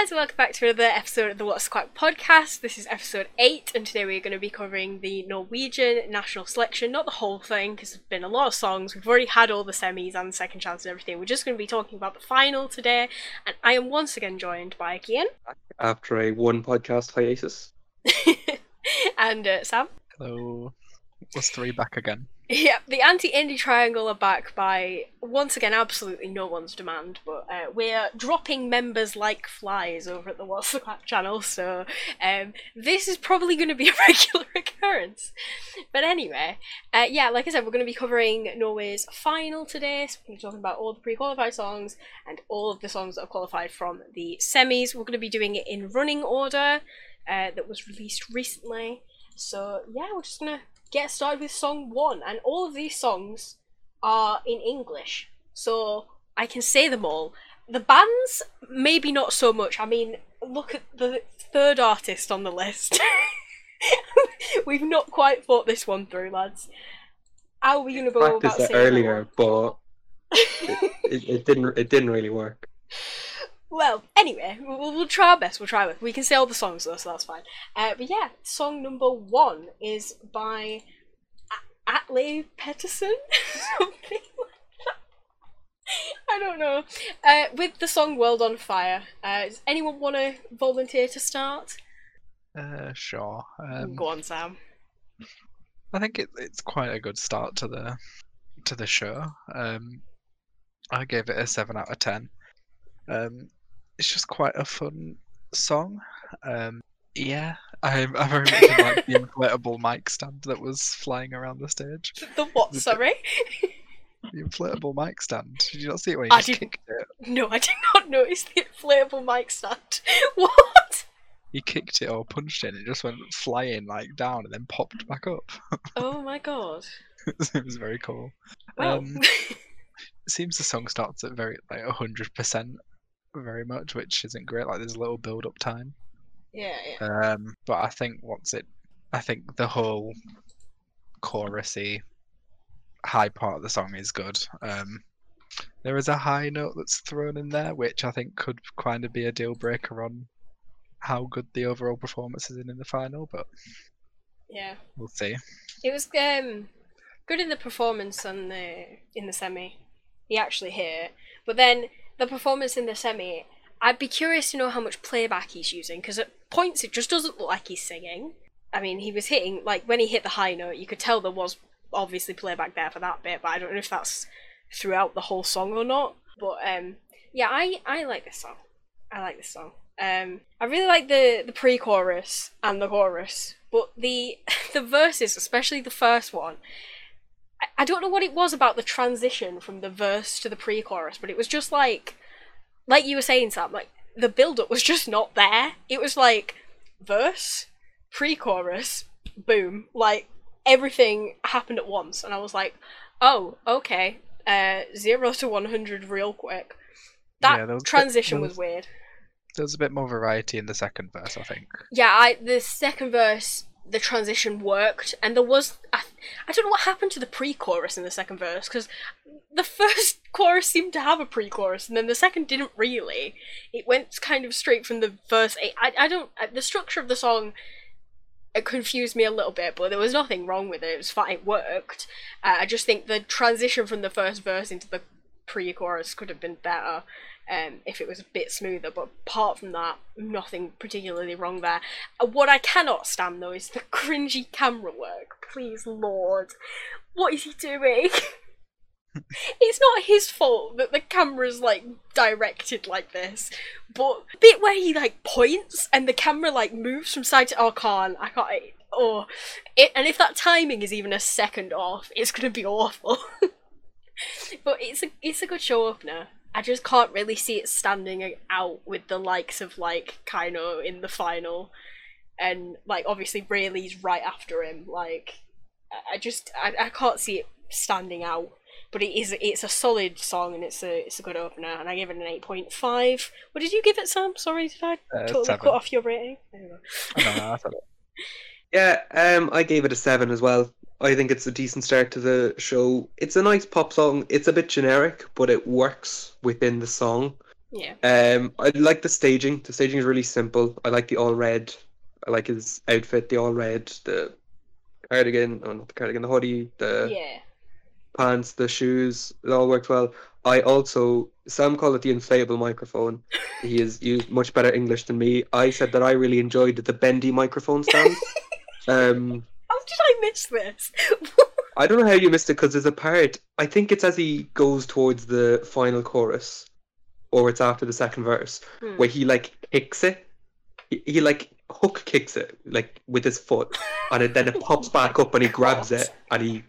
guys, welcome back to another episode of the What's Quack podcast. This is episode 8, and today we're going to be covering the Norwegian national selection. Not the whole thing, because there's been a lot of songs. We've already had all the semis and the second chance and everything. We're just going to be talking about the final today, and I am once again joined by Kian After a one podcast hiatus. and uh, Sam. Hello. Was three back again? Yeah, the anti-indie triangle are back by once again absolutely no one's demand, but uh, we're dropping members like flies over at the What's the Quack channel, so um, this is probably going to be a regular occurrence. But anyway, uh, yeah, like I said, we're going to be covering Norway's final today. So we're going to be talking about all the pre-qualified songs and all of the songs that have qualified from the semis. We're going to be doing it in running order uh, that was released recently. So yeah, we're just gonna get started with song one, and all of these songs are in English, so I can say them all. The bands, maybe not so much. I mean, look at the third artist on the list. We've not quite thought this one through, lads. How are we gonna go about it earlier, but it, it, it didn't. It didn't really work. Well, anyway, we'll, we'll try our best. We'll try our best. We can say all the songs though, so that's fine. Uh, but yeah, song number one is by A- Atle Pettersen. Something like that. I don't know. Uh, with the song "World on Fire." Uh, does anyone want to volunteer to start? Uh, sure. Um, Go on, Sam. I think it, it's quite a good start to the to the show. Um, I gave it a seven out of ten. Um, it's just quite a fun song. Um, yeah, I, I very much like the inflatable mic stand that was flying around the stage. The what? The- Sorry. The inflatable mic stand. Did you not see it when he I just kicked it? No, I did not notice the inflatable mic stand. What? He kicked it or punched it, and it just went flying like down and then popped back up. Oh my god. it was very cool. Well. Um, it seems the song starts at very like hundred percent, very much, which isn't great. Like there's a little build up time. yeah, yeah. Um, but I think once it, I think the whole chorusy high part of the song is good. Um, there is a high note that's thrown in there, which I think could kind of be a deal breaker on how good the overall performance is in, in the final. But Yeah. we'll see. It was um good in the performance on the in the semi. He actually hit it. But then the performance in the semi, I'd be curious to know how much playback he's using because at points it just doesn't look like he's singing. I mean, he was hitting like when he hit the high note, you could tell there was obviously playback there for that bit, but I don't know if that's throughout the whole song or not. But um yeah, I I like this song. I like this song. Um, I really like the the pre-chorus and the chorus, but the the verses, especially the first one, I, don't know what it was about the transition from the verse to the pre-chorus, but it was just like, like you were saying, Sam, like the build-up was just not there. It was like verse, pre-chorus, boom, like everything happened at once, and I was like, oh, okay, uh, zero to one hundred real quick. That Yeah, was a bit- there was was- weird. There's a bit more variety in the second verse, I think. Yeah, I the second verse, the transition worked, and there was I, I don't know what happened to the pre-chorus in the second verse because the first chorus seemed to have a pre-chorus, and then the second didn't really. It went kind of straight from the verse. eight. I I don't the structure of the song. It confused me a little bit, but there was nothing wrong with it. It was fine. It worked. Uh, I just think the transition from the first verse into the pre-chorus could have been better um, if it was a bit smoother. But apart from that, nothing particularly wrong there. Uh, What I cannot stand though is the cringy camera work. Please, Lord, what is he doing? it's not his fault that the camera's like directed like this, but the bit where he like points and the camera like moves from side to oh, I can't, I can't. Oh, it, and if that timing is even a second off, it's gonna be awful. but it's a it's a good show opener. I just can't really see it standing out with the likes of like KEiiNO in the final, and like obviously Raylee's right after him. Like, I- just I, I can't see it standing out. But it is it's a solid song and it's a it's a good opener. And I give it an eight point five. What did you give it, Sam? Sorry, did I Uh, totally seven. cut off your rating? There you go. I don't I Yeah, um, I gave it a seven as well. I think it's a decent start to the show. It's a nice pop song. It's a bit generic, but it works within the song. Yeah. Um, I like the staging. The staging is really simple. I like the all red. I like his outfit, the all red, the cardigan, oh not the cardigan, the hoodie, the yeah. pants, the shoes. It all worked well. I also Sam called it the inflatable microphone. He has used much better English than me. I said that I really enjoyed the bendy microphone stand. um, How did I miss this? I don't know how you missed it because there's a part. I think it's as he goes towards the final chorus, or it's after the second verse, Hmm. where he like kicks it. He, he like hook kicks it like with his foot, and it, then it pops back up, and he grabs it and he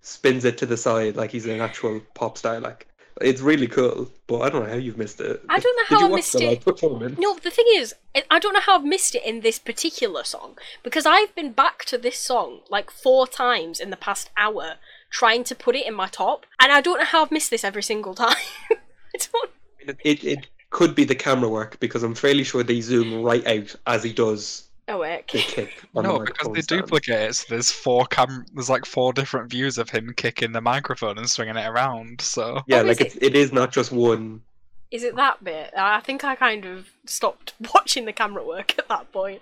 spins it to the side like he's an actual pop star. Like it's really cool, but I don't know how you've missed it. I don't know how I missed it. performance? No, the thing is, I- I don't know how I've missed it in this particular song because I've been back to this song like four times in the past hour trying to put it in my top, and I don't know how I've missed this every single time. I don't. It, it it could be the camera work because I'm fairly sure they zoom right out as he does Oh, the kick. No, because microphone they stand. duplicate it. So there's four cam. There's like four different views of him kicking the microphone and swinging it around. So Yeah, Oh, like it? it's, it is not just one. Is it that bit? I think I kind of stopped watching the camera work at that point.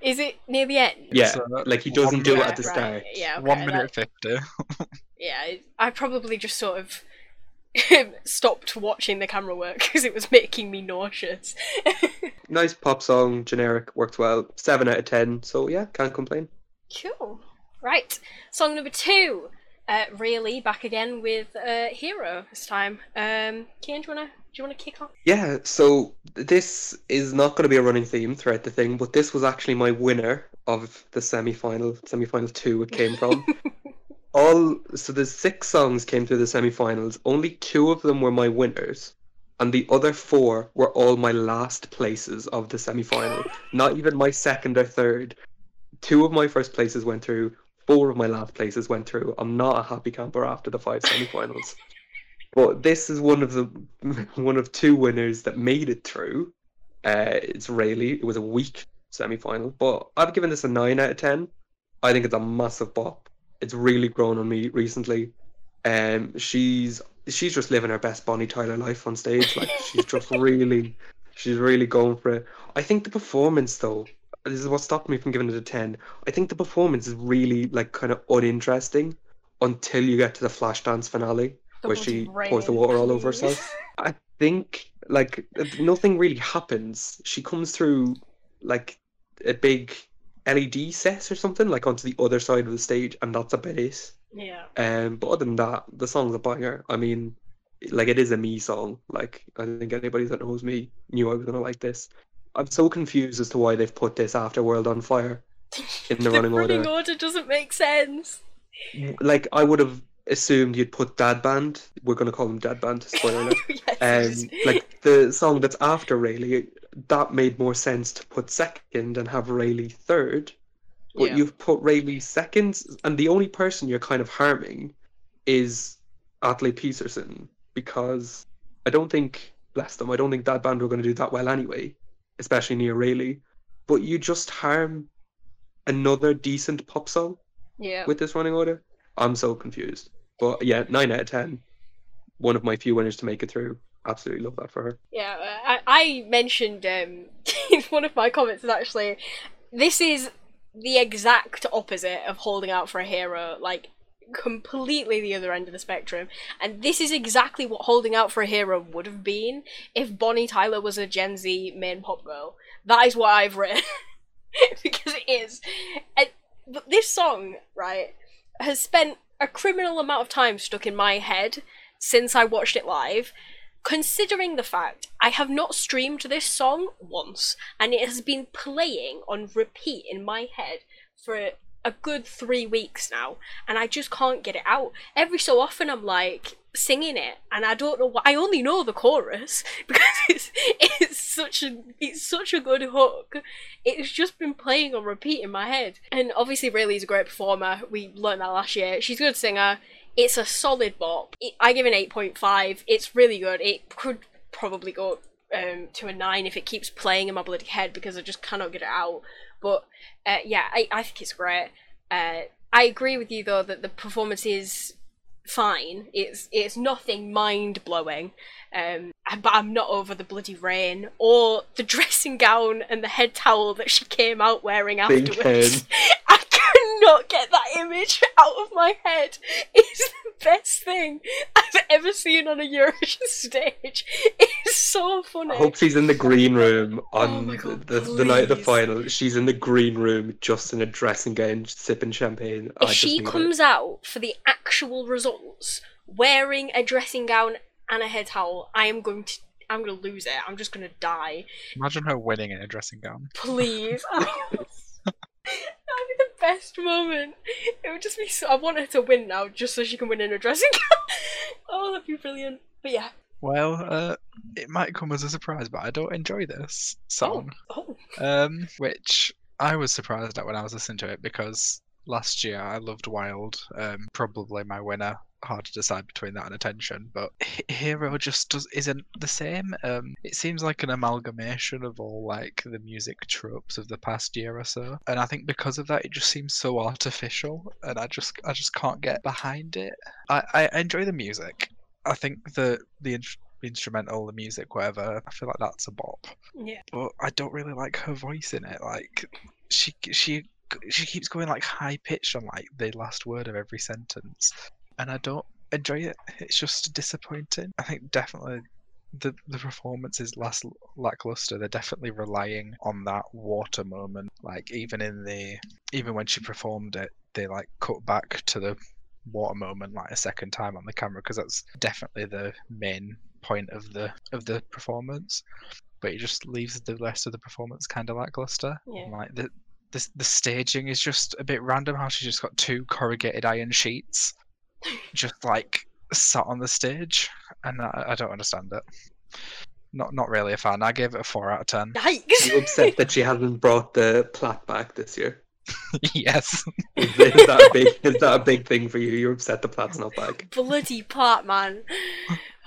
Is it near the end? Yeah, So, uh, like he doesn't do it at the Right, start. Yeah, okay, one that- minute fifty. yeah, I probably just sort of stopped watching the camera work because it was making me nauseous. Nice pop song, generic, worked well. Seven out of ten. So yeah, can't complain. cool. Right, song number two. Uh, really back again with uh, Hero this time. Um, Kian, do you wanna do you wanna kick off? Yeah, so this is not going to be a running theme throughout the thing, but this was actually my winner of the semi-final. Semi-final two it came from. All so the six songs came through the semi-finals. Only two of them were my winners, and the other four were all my last places of the semi-final. not even my second or third. Two of my first places went through. Four of my last places went through. I'm not a happy camper after the five semi-finals. But this is one of the one of two winners that made it through. Uh, it's really it was a weak semi-final, but I've given this a nine out of ten. I think it's a massive bop. It's really grown on me recently. Um, she's she's just living her best Bonnie Tyler life on stage. Like she's just really, she's really going for it. I think the performance though, this is what stopped me from giving it a ten. I think the performance is really like kind of uninteresting until you get to the Flashdance finale The where she pours the rain, water all over herself. I think like nothing really happens. She comes through like a big LED set or something, like onto the other side of the stage, and that's about it. yeah. Um, but other than that, the song's a banger. I mean, like it is a me song. Like I think anybody that knows me knew I was gonna like this. I'm so confused as to why they've put this after World on Fire in the, running order. order doesn't make sense. Like I would have assumed you'd put Dad Band. We're gonna call them Dad Band. Spoiler yes, it um, like the song that's after Raylee, that made more sense to put second and have Raylee third. But Yeah. you've put Raylee second, and the only person you're kind of harming is Atle Pettersen because I don't think, bless them, I don't think that band were going to do that well anyway, especially near Raylee. But you just harm another decent pop song yeah. with this running order. I'm so confused. But yeah, nine out of ten. One of my few winners to make it through. Absolutely love that for her. Yeah, I, I mentioned um, in one of my comments is actually this is the exact opposite of holding out for a hero, like completely the other end of the spectrum. And this is exactly what holding out for a hero would have been if Bonnie Tyler was a Gen Z main pop girl. That is what I've written because it is. And, this song, right, has spent a criminal amount of time stuck in my head since I watched it live considering the fact I have not streamed this song once and it has been playing on repeat in my head for a good three weeks now and I just can't get it out. Every so often I'm like singing it and I don't know what I only know the chorus because it's it's such a it's such a good hook. It's just been playing on repeat in my head. And obviously Raylee's a great performer. We learned that last year. She's a good singer. It's a solid bop. It, I give it an 8.5. It's really good. It could probably go um, to a 9 if it keeps playing in my bloody head because I just cannot get it out. But uh, yeah, I, I think it's great. Uh, I agree with you though that the performance is fine. It's it's nothing mind blowing. Um, but I'm not over the bloody rain or the dressing gown and the head towel that she came out wearing afterwards. I cannot get that image out of my head. It's the best thing I've ever seen on a Eurovision stage. It's so funny. I hope she's in the green room on Oh God, the, the night of the final. She's in the green room just in a dressing gown, sipping champagne. If just she need it. comes out for the actual results wearing a dressing gown and a head towel, I am going to I'm gonna lose it. I'm just gonna die. Imagine her winning in a dressing gown. Please. That'd be the best moment. It would just be so I want her to win now just so she can win in a dressing gown. oh, that'd be brilliant. But yeah. Well, uh, it might come as a surprise, but I don't enjoy this song. Oh. Um, which I was surprised at when I was listening to it because last year I loved Wild. Um, probably my winner. Hard to decide between that and Attention, but Hero just does isn't the same. Um, it seems like an amalgamation of all like the music tropes of the past year or so, and I think because of that, it just seems so artificial, and I just I just can't get behind it. I I enjoy the music. I think the the, in- the instrumental, the music, whatever. I feel like that's a bop Yeah. but I don't really like her voice in it. Like she she she keeps going like high pitched on like the last word of every sentence, and I don't enjoy it. It's just disappointing. I think definitely the the performance is less lackluster. They're definitely relying on that water moment. Like even in the even when she performed it, they like cut back to the water moment like a second time on the camera because that's definitely the main point of the of the performance but it just leaves the rest of the performance kind of lackluster. Yeah. Like the, the the staging is just a bit random. How she's just got two corrugated iron sheets, just like sat on the stage, and I, I don't understand it. Not not really a fan. I gave it a four out of ten. Yikes. You upset that she hasn't brought the plat back this year? yes. Is, is that a big? Is that a big thing for you? You're upset the plat's not back. bloody plot, man.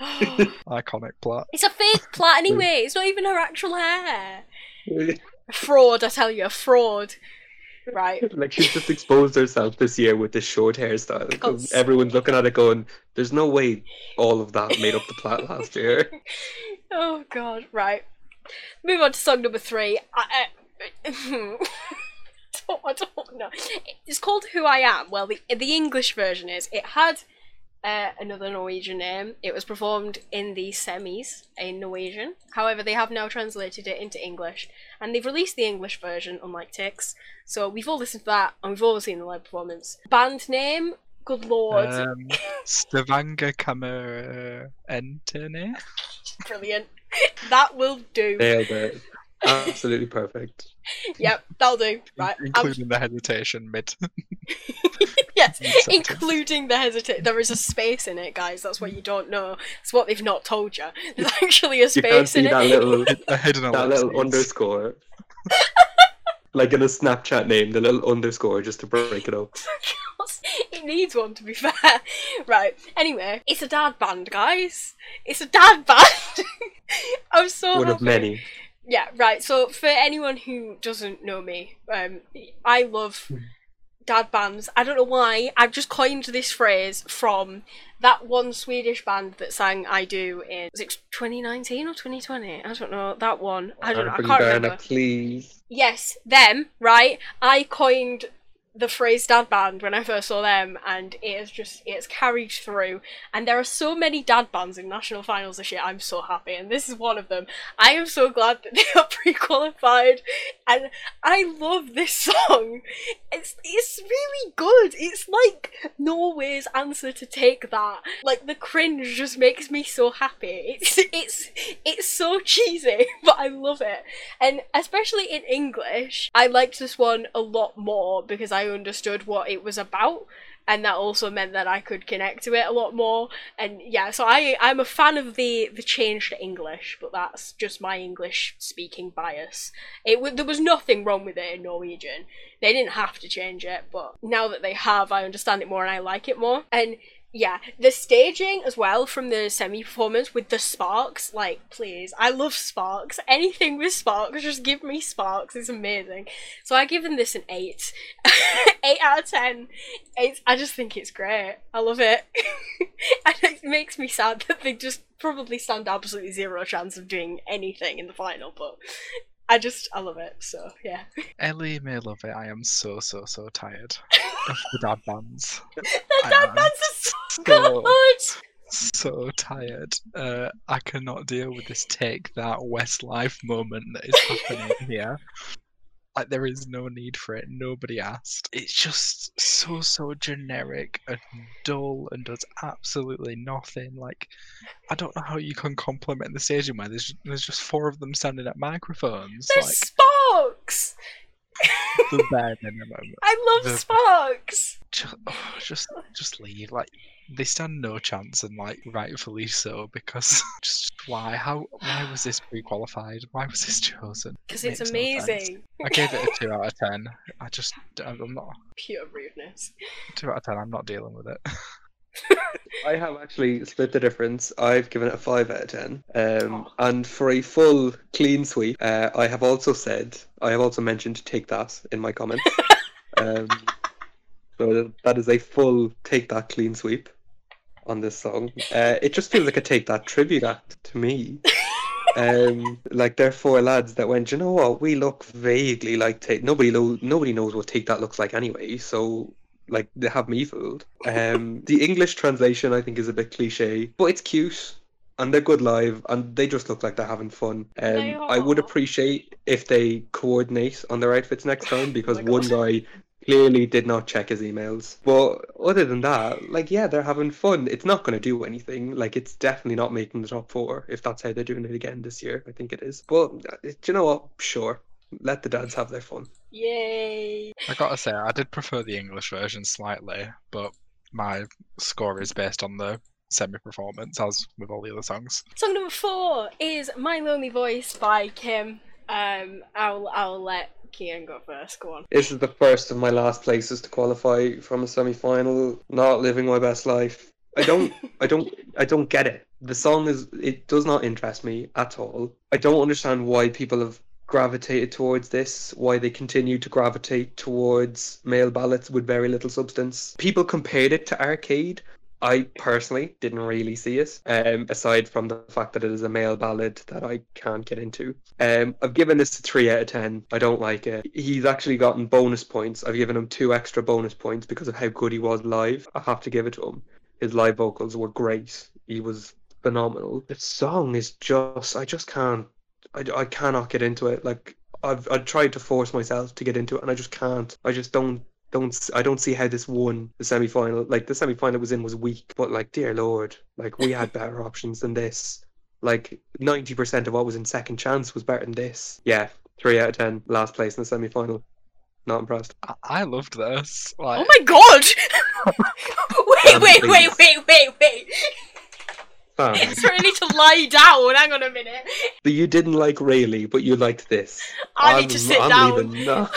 Iconic plot. it's a fake plot anyway. It's not even her actual hair. Fraud, I tell you, a fraud. Right. like she's just exposed herself this year with this short hairstyle. Oh, Cause- everyone's looking at it going, "There's no way all of that made up the plat last year." oh god. Right. Move on to song number three. I, I, don't, I don't know. It's called Who I Am. Well, the the English version is. It had uh, another Norwegian name. It was performed in the semis in Norwegian. However, they have now translated it into English, and they've released the English version, unlike Tix. So we've all listened to that, and we've all seen the live performance. Band name. Good lord, Um, Stavanger Kammer Entene. brilliant. That will do. Nailed it. Absolutely perfect. Yep, that'll do. Right. I'm- Including the hesitation mid. yes, mid-sentence. including the hesitation. There is a space in it, guys. That's what you don't know. It's what they've not told you. There's actually a You can't space see in that it. little a hidden that little ellipses. underscore. like in a Snapchat name, the little underscore just to break it up. it needs one, to be fair. Right. Anyway, it's a dad band, guys. It's a dad band. I'm so One of many. Yeah, right. So for anyone who doesn't know me, um, I love dad bands. I don't know why. I've just coined this phrase from that one Swedish band that sang "I Do" in was it 2019 or 2020? I don't know that one. I don't know. I can't Diana, remember. please. Yes, them. Right. I coined the phrase dad band when I first saw them, and it is just it's carried through. And there are so many dad bands in national finals this year. I'm so happy, and this is one of them. I am so glad that they are pre-qualified, and I love this song. It's it's really good. It's like Norway's answer to take that. Like the cringe just makes me so happy. It's it's it's so cheesy, but I love it. And especially in English, I liked this one a lot more because I understood what it was about. And that also meant that I could connect to it a lot more. And yeah, so I I'm a fan of the the change to English, but that's just my English speaking bias. It there was nothing wrong with it in Norwegian. They didn't have to change it, but now that they have, I understand it more and I like it more. And Yeah, the staging as well from the semi performance with the sparks, like, please. I love sparks. Anything with sparks, just give me sparks. It's amazing. So I given this an 8. 8 out of 10. It's, I just think it's great. I love it. and it makes me sad that they just probably stand absolutely zero chance of doing anything in the final, but I just, I love it. So, yeah. Ellie may love it. I am so so so tired of the dad bands. the dad bands are so so- good! So tired. Uh, I cannot deal with this take that Westlife moment that is happening here. Like there is no need for it. Nobody asked. It's just so so generic and dull and does absolutely nothing. Like I don't know how you can compliment the staging where there's there's just four of them standing at microphones. There's like sparks! The bare minimum. I love The- sparks! just, oh, just just leave like they stand no chance and like rightfully so because just why how why was this pre-qualified why was this chosen Because It it's makes no amazing. i gave it a 2 out of 10 i just i'm not Pure rudeness. 2 out of 10 i'm not dealing with it I have actually split the difference. I've given it a 5 out of 10. Um, Oh. And for a full clean sweep, uh, I have also said, I have also mentioned Take That in my comments. um, so that is a full Take That clean sweep on this song. Uh, it just feels like a Take That tribute act to me. Um, like there are four lads that went. You know what? We look vaguely like Take. Nobody know. Nobody knows what Take That looks like anyway. So like they have me fooled. Um, the English translation I think is a bit cliche, but it's cute and they're good live and they just look like they're having fun. Um, I would appreciate if they coordinate on their outfits next time because Oh one guy clearly did not check his emails. But other than that, like yeah, they're having fun. It's not going to do anything. Like it's definitely not making the top four if that's how they're doing it again this year. I think it is. But uh, do you know what? Sure, let the dads have their fun. Yay! i gotta say i did prefer the english version slightly but my score is based on the semi performance as with all the other songs Song number four is My Lonely Voice by Kim. Um, I'll I'll let Kian go first. Go on. This is the first of my last places to qualify from a semi-final. Not living my best life. I don't. I don't. I don't get it. The song is. It does not interest me at all. I don't understand why people have gravitated towards this. Why they continue to gravitate towards male ballads with very little substance. People compared it to Arcade. I personally didn't really see it, um, aside from the fact that it is a male ballad that I can't get into. Um, I've given this a 3 out of 10. I don't like it. He's actually gotten bonus points. I've given him two extra bonus points because of how good he was live. I have to give it to him. His live vocals were great. He was phenomenal. The song is just, I just can't, I, I cannot get into it. Like, I've, I've tried to force myself to get into it and I just can't. I just don't don't I don't see how this won the semi final. Like the semi final was in was weak, but like dear lord, like we had better options than this. Like ninety percent of what was in second chance was better than this. Yeah, three out of ten, last place in the semi final. Not impressed. i, I loved this like Oh my god! wait, Um, wait, wait, please. wait, wait, wait. Fam, So I need to lie down. Hang on a minute. so you didn't like Raylee, but you liked this. I need to I'm- sit I'm down. leaving. No.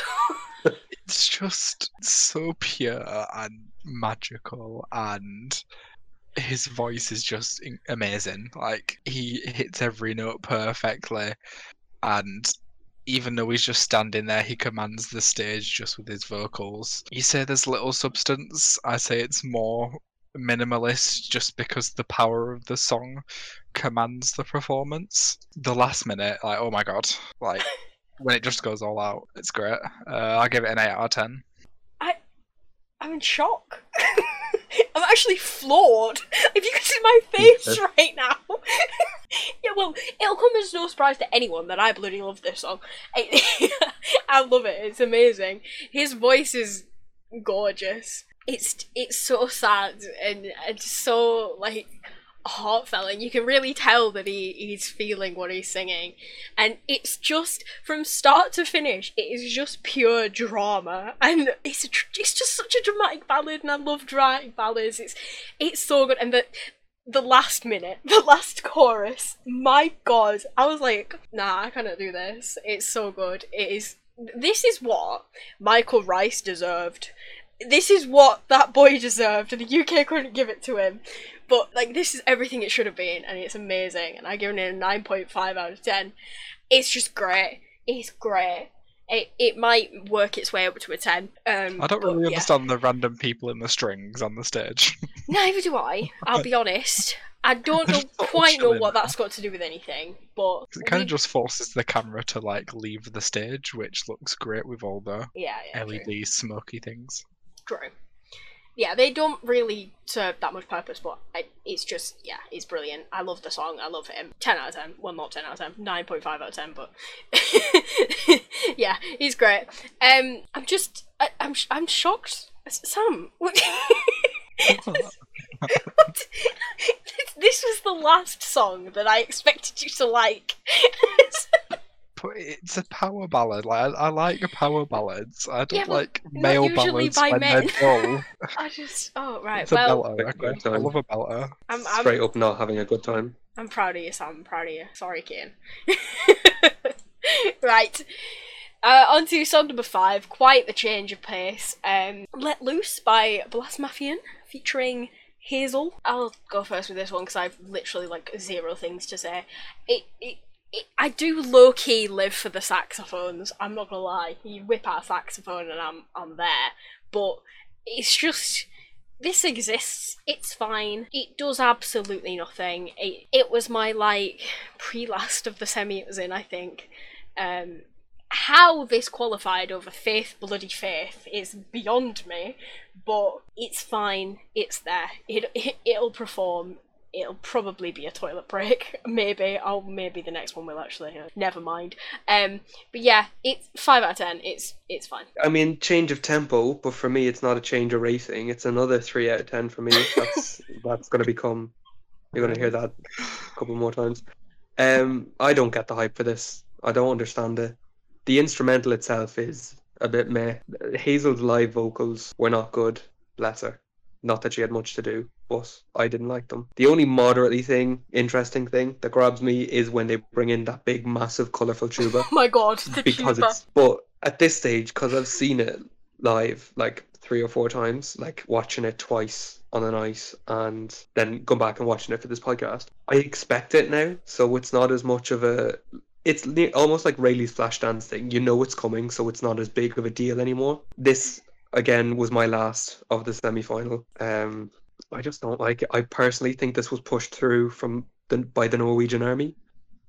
it's just so pure and magical and his voice is just amazing like he hits every note perfectly and even though he's just standing there he commands the stage just with his vocals you say there's little substance i say it's more minimalist just because the power of the song commands the performance the last minute like oh my god like when it just goes all out it's great uh, i give it an 8 out of 10 I'm in shock. I'm actually floored. If you can see my face Yes. right now. yeah, well, it'll come as no surprise to anyone that I bloody love this song. I, I love it. It's amazing. His voice is gorgeous. It's it's so sad and and so like heartfelt and you can really tell that he, he's feeling what he's singing. And it's just from start to finish it is just pure drama. And it's a, it's just such a dramatic ballad and I love dramatic ballads. It's it's so good. And the the last minute the last chorus my god I was like nah I cannot do this. It's so good. It is this is what Michael Rice deserved this is what that boy deserved, and the UK couldn't give it to him. But like, this is everything it should have been, and it's amazing. And I give it a nine point five out of ten. It's just great. It's great. It, it might work its way up to a 10. Um, I don't but really yeah. understand the random people in the strings on the stage. Neither do I, I'll be honest. I don't know, Just sort of quite know what that's got to do with anything, but. it kind we- of just forces the camera to like leave the stage, which looks great with all the Yeah, yeah. true. LED smoky things. True. Yeah, they don't really serve that much purpose, but it's just, yeah, it's brilliant. I love the song. I love him. 10 out of 10. Well, not 10 out of 10. 9.5 out of 10, but. yeah, he's great. Um, I'm just. I, I'm, I'm shocked. Sam, what. What? this was the last song that I expected you to like. But it's a power ballad. Like I, I like power ballads. I don't Yeah, like male usually ballads by when men. they're dull. I just. Oh, right. It's a well, belter. Like Okay? I love a belter. I'm, I'm, Straight up not having a good time. I'm proud of you, Sam. I'm proud of you. Sorry, Kane. right. Uh, on to song number five. Quite the change of pace. Um, Let Loose by Blåsemafian, featuring Hazel. I'll go first with this one because I've literally like zero things to say. It, it, it, I do low key live for the saxophones. I'm not gonna lie. You whip out a saxophone and I'm I'm there. But it's just this exists. It's fine. It does absolutely nothing. It, it was my like pre-last of the semi it was in, I think. Um, how this qualified over Faith Bloody Faith is beyond me, but it's fine. It's there. It, it it'll perform. It'll probably be a toilet break. Maybe. Oh, maybe the next one will actually. uh, Never mind. Um, but yeah, it's five out of ten. It's it's fine. I mean, change of tempo, but for me, it's not a change of rating. It's another three out of ten for me. That's that's going to become. You're going to hear that a couple more times. Um, I don't get the hype for this. I don't understand it. The instrumental itself is a bit meh. Hazel's live vocals were not good. Bless her. Not that she had much to do, but I didn't like them. The only moderately thing, interesting thing that grabs me is when they bring in that big, massive, colourful tuba Oh my god, the because tuba. it's but at this stage because i've seen it live like three or four times like watching it twice on the night and then going back and watching it for this podcast i expect it now. So it's not as much of a it's almost like Raylee's flash dance thing. You know it's coming so it's not as big of a deal anymore. This again was my last of the semi-final. Um i just don't like it i personally think this was pushed through from the by the norwegian army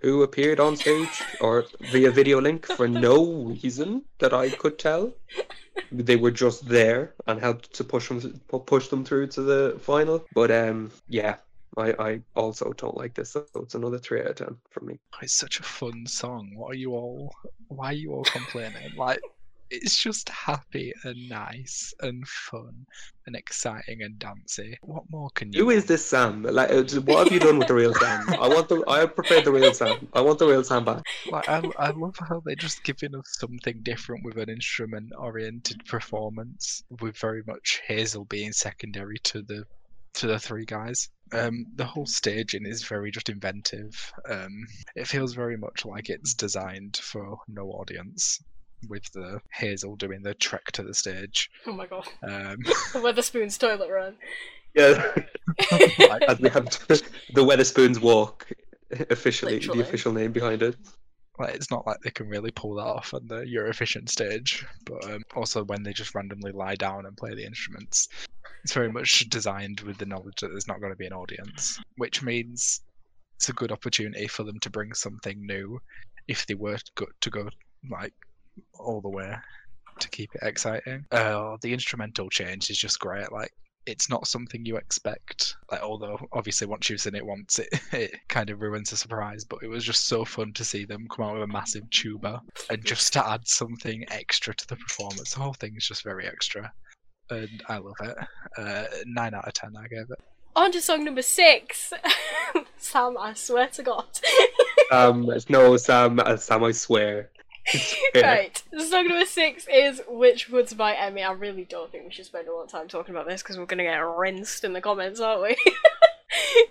who appeared on stage or via video link for no reason that I could tell. They were just there and helped to push them push them through to the final. But um, yeah, I, I also don't like this, so it's another three out of ten for me. It's such a fun song. What are you all? Why are you all complaining? like, it's just happy and nice and fun and exciting and dancey. What more can you? Who is this Sam? Like, uh, what have you done with the real Sam? I want the I prefer the real Sam. I want the real Sam back. Like, I, I love how they're just giving us something different with an instrument-oriented performance, with very much Hazel being secondary to the to the three guys. Um, the whole staging is very just inventive. Um, it feels very much like it's designed for no audience, with the Hazel doing the trek to the stage. Oh my god. Um, The Wetherspoon's toilet run. Yeah, like, as we have the Wetherspoons walk officially, Literally. the official name behind it. like, it's not like they can really pull that off on the Eurovision stage, but um, also when they just randomly lie down and play the instruments, it's very much designed with the knowledge that there's not going to be an audience, which means it's a good opportunity for them to bring something new if they were to go, to go like all the way to keep it exciting. Uh, the instrumental change is just great. Like it's not something you expect. Like although obviously once you've seen it once, it, it kind of ruins the surprise. But it was just so fun to see them come out with a massive tuba and just to add something extra to the performance. The whole thing is just very extra, and I love it. Uh, nine out of ten, I gave it. On to song number six. Sam, I swear to God. Um, no, Sam, uh, Sam, I swear. I swear. right, song number six is Witch Woods by Emmy. I really don't think we should spend a lot of time talking about this because we're going to get rinsed in the comments, aren't we?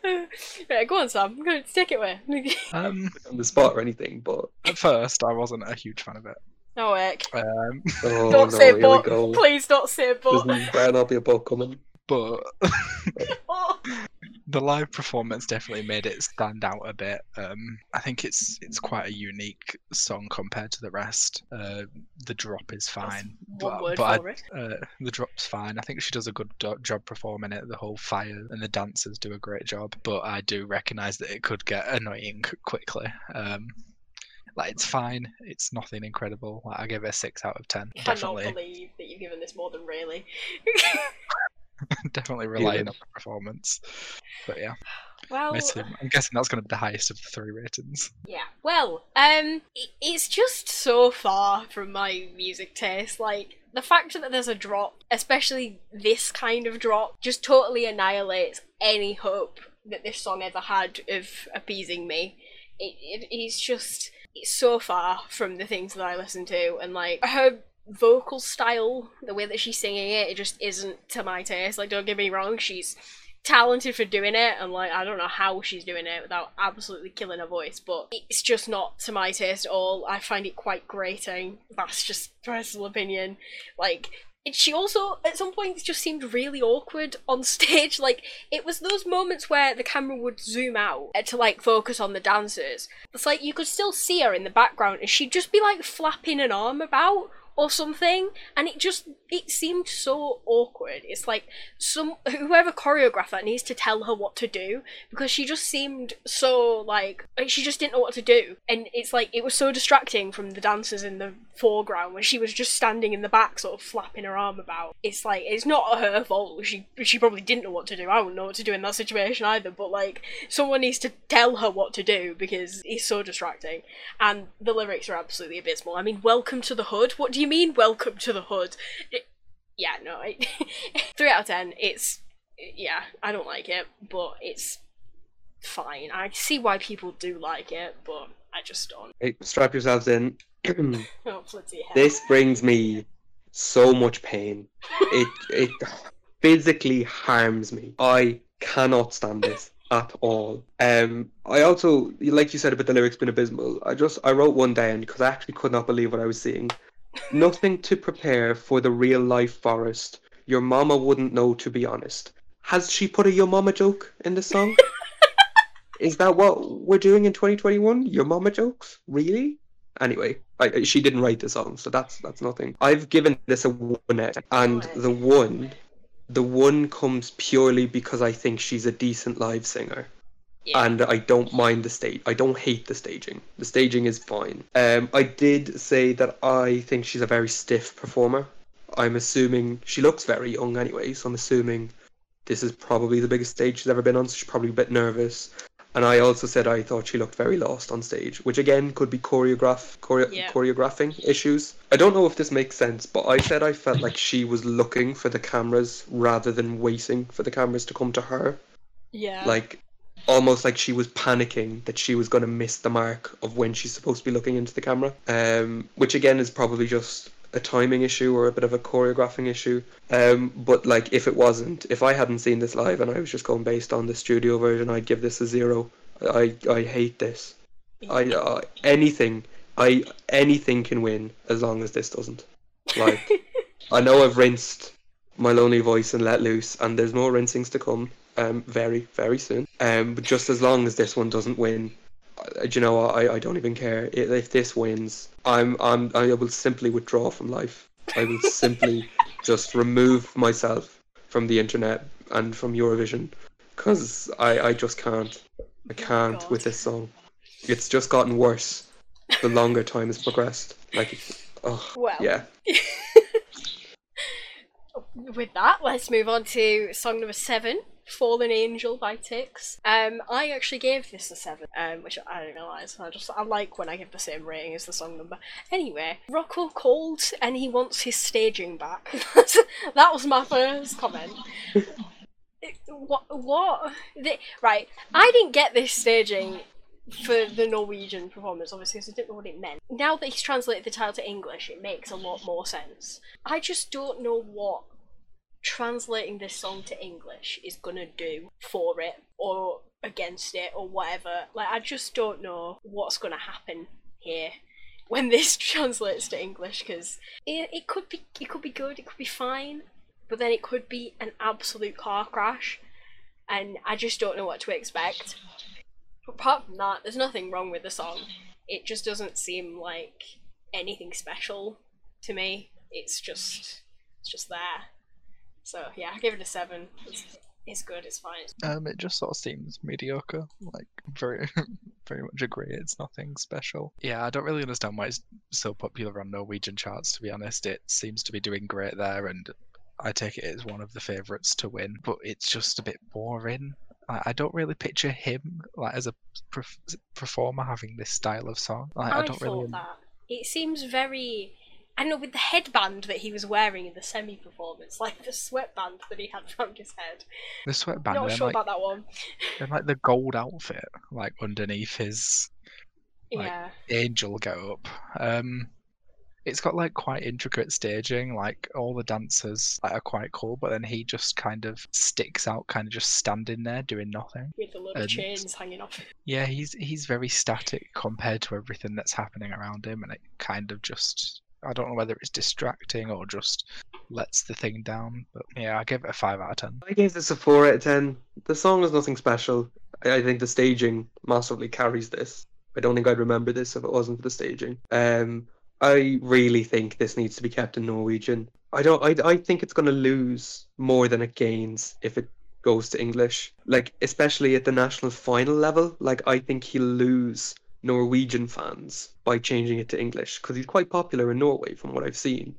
right, go on, Sam. Go, take it away. Um, on the spot or anything, but at first, I wasn't a huge fan of it. No, Eric. Um, Oh Don't no, say here we but. Please don't say but. There's better not be a book coming. But the live performance definitely made it stand out a bit. Um, I think it's it's quite a unique song compared to the rest. Uh, the drop is fine, One but, word but I- for it. uh, the drop's fine. I think she does a good do- job performing it. The whole fire and the dancers do a great job, but I do recognise that it could get annoying quickly. Um, like it's fine. It's nothing incredible. Like, I give it a six out of ten. I cannot Definitely, believe that you've given this more than really. definitely relying Even. on the performance. But yeah, well, I assume- I'm guessing that's going to be the highest of the three ratings. Yeah. Well, um, it's just so far from my music taste. Like the fact that there's a drop, especially this kind of drop, just totally annihilates any hope that this song ever had of appeasing me. It, it it's just it's so far from the things that I listen to, and like her vocal style, the way that she's singing it, it just isn't to my taste. Like, don't get me wrong, she's talented for doing it and like I don't know how she's doing it without absolutely killing her voice but it's just not to my taste at all. I find it quite grating. That's just personal opinion. Like she also at some points just seemed really awkward on stage. Like it was those moments where the camera would zoom out to like focus on the dancers. It's like you could still see her in the background and she'd just be like flapping an arm about or something and it just it seemed so awkward. It's like some whoever choreographed that needs to tell her what to do because she just seemed so like she just didn't know what to do. And it's like it was so distracting from the dancers in the foreground when she was just standing in the back sort of flapping her arm about. It's like it's not her fault. She she probably didn't know what to do. I wouldn't know what to do in that situation either but like someone needs to tell her what to do because it's so distracting. And the lyrics are absolutely abysmal. I mean welcome to the hood. What do you mean welcome to the hood It- yeah no three out of ten it's yeah i don't like it but it's fine i see why people do like it but i just don't Hey, strap yourselves in. oh bloody hell this brings me so much pain. It it physically harms me. I cannot stand this at all. Um, I also, like you said about the lyrics being abysmal. I just I wrote one down because I actually could not believe what I was seeing. Nothing to prepare for the real life forest. Your mama wouldn't know, to be honest. Has she put a your mama joke in the song? Is that what we're doing in 2021? Your mama jokes? Really? Anyway, I, she didn't write the song, so that's that's nothing. I've given this a one out, and the one, the one comes purely because I think she's a decent live singer, yeah. and I don't mind the stage. I don't hate the staging. The staging is fine. Um, I did say that I think she's a very stiff performer. I'm assuming she looks very young anyway, so I'm assuming this is probably the biggest stage she's ever been on, so she's probably a bit nervous. And I also said I thought she looked very lost on stage, which again could be choreograph choreo- Yeah. choreographing issues. I don't know if this makes sense, but I said I felt like she was looking for the cameras rather than waiting for the cameras to come to her. yeah Like almost like she was panicking that she was going to miss the mark of when she's supposed to be looking into the camera. Um, which again is probably just a timing issue or a bit of a choreographing issue. Um, but like if it wasn't, if I hadn't seen this live and I was just going based on the studio version, I'd give this a zero. I I hate this. I uh, anything I anything can win as long as this doesn't. Like I know I've rinsed my lonely voice and let loose, and there's more rinsings to come. Um, very very soon. Um, but just as long as this one doesn't win, uh, do you know what? I, I don't even care I- if this wins. I'm I'm I will simply withdraw from life. I will simply just remove myself from the internet and from Eurovision because I I just can't. I can't God. with this song. It's just gotten worse the longer time has progressed. Like, oh well yeah. with that, let's move on to song number seven, "Fallen Angel" by Tix. Um, I actually gave this a seven, um, which I didn't realize. I just I like when I give the same rating as the song number. Anyway, Rocco called and he wants his staging back. that was my first comment. What? What? Right, I didn't get this staging for the Norwegian performance, obviously, because I didn't know what it meant. Now that he's translated the title to English, it makes a lot more sense. I just don't know what translating this song to English is gonna do for it or against it or whatever. Like, I just don't know what's gonna happen here. when this translates to English because it, it could be it could be good, it could be fine, but then it could be an absolute car crash, and I just don't know what to expect. Apart from that, there's nothing wrong with the song. It just doesn't seem like anything special to me. It's just it's just there. So yeah, I give it a seven. It's, it's good. It's fine. Um, it just sort of seems mediocre. Like very, very much agree. It's nothing special. Yeah, I don't really understand why it's so popular on Norwegian charts. To be honest, it seems to be doing great there, and I take it as one of the favourites to win. But it's just a bit boring. Like, I don't really picture him like as a perf- performer having this style of song. Like, I, I, don't thought really. that. It seems very. I know, with the headband that he was wearing in the semi performance, like the sweatband that he had around his head. The sweatband, I'm Not sure like, about that one. then, like the gold outfit, like underneath his Like, yeah. angel go up. Um, it's got like quite intricate staging. Like all the dancers like, are quite cool, but then he just kind of sticks out, kind of just standing there doing nothing. With the load and- of chains hanging off. Yeah, he's he's very static compared to everything that's happening around him, and it kind of just I don't know whether it's distracting or just lets the thing down. But yeah, I give it a five out of ten. I gave this a four out of ten. The song is nothing special. I, think the staging massively carries this. I don't think I'd remember this if it wasn't for the staging. Um, I really think this needs to be kept in Norwegian. I don't. I, I think it's going to lose more than it gains if it goes to English. Like especially at the national final level. Like I think he'll lose Norwegian fans by changing it to English because he's quite popular in Norway from what I've seen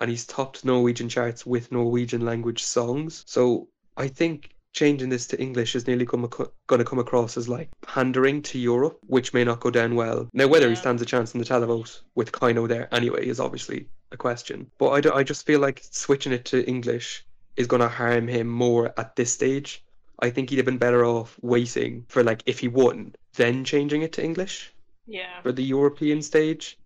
and he's topped Norwegian charts with Norwegian language songs. So I think changing this to English is nearly come going to come across as like pandering to Europe, which may not go down well. Now, whether he stands a chance in the televote with KEiiNO there anyway is obviously a question. But I, do, I just feel like switching it to English is going to harm him more at this stage. I think he'd have been better off waiting for like if he won, then changing it to English Yeah. for the European stage.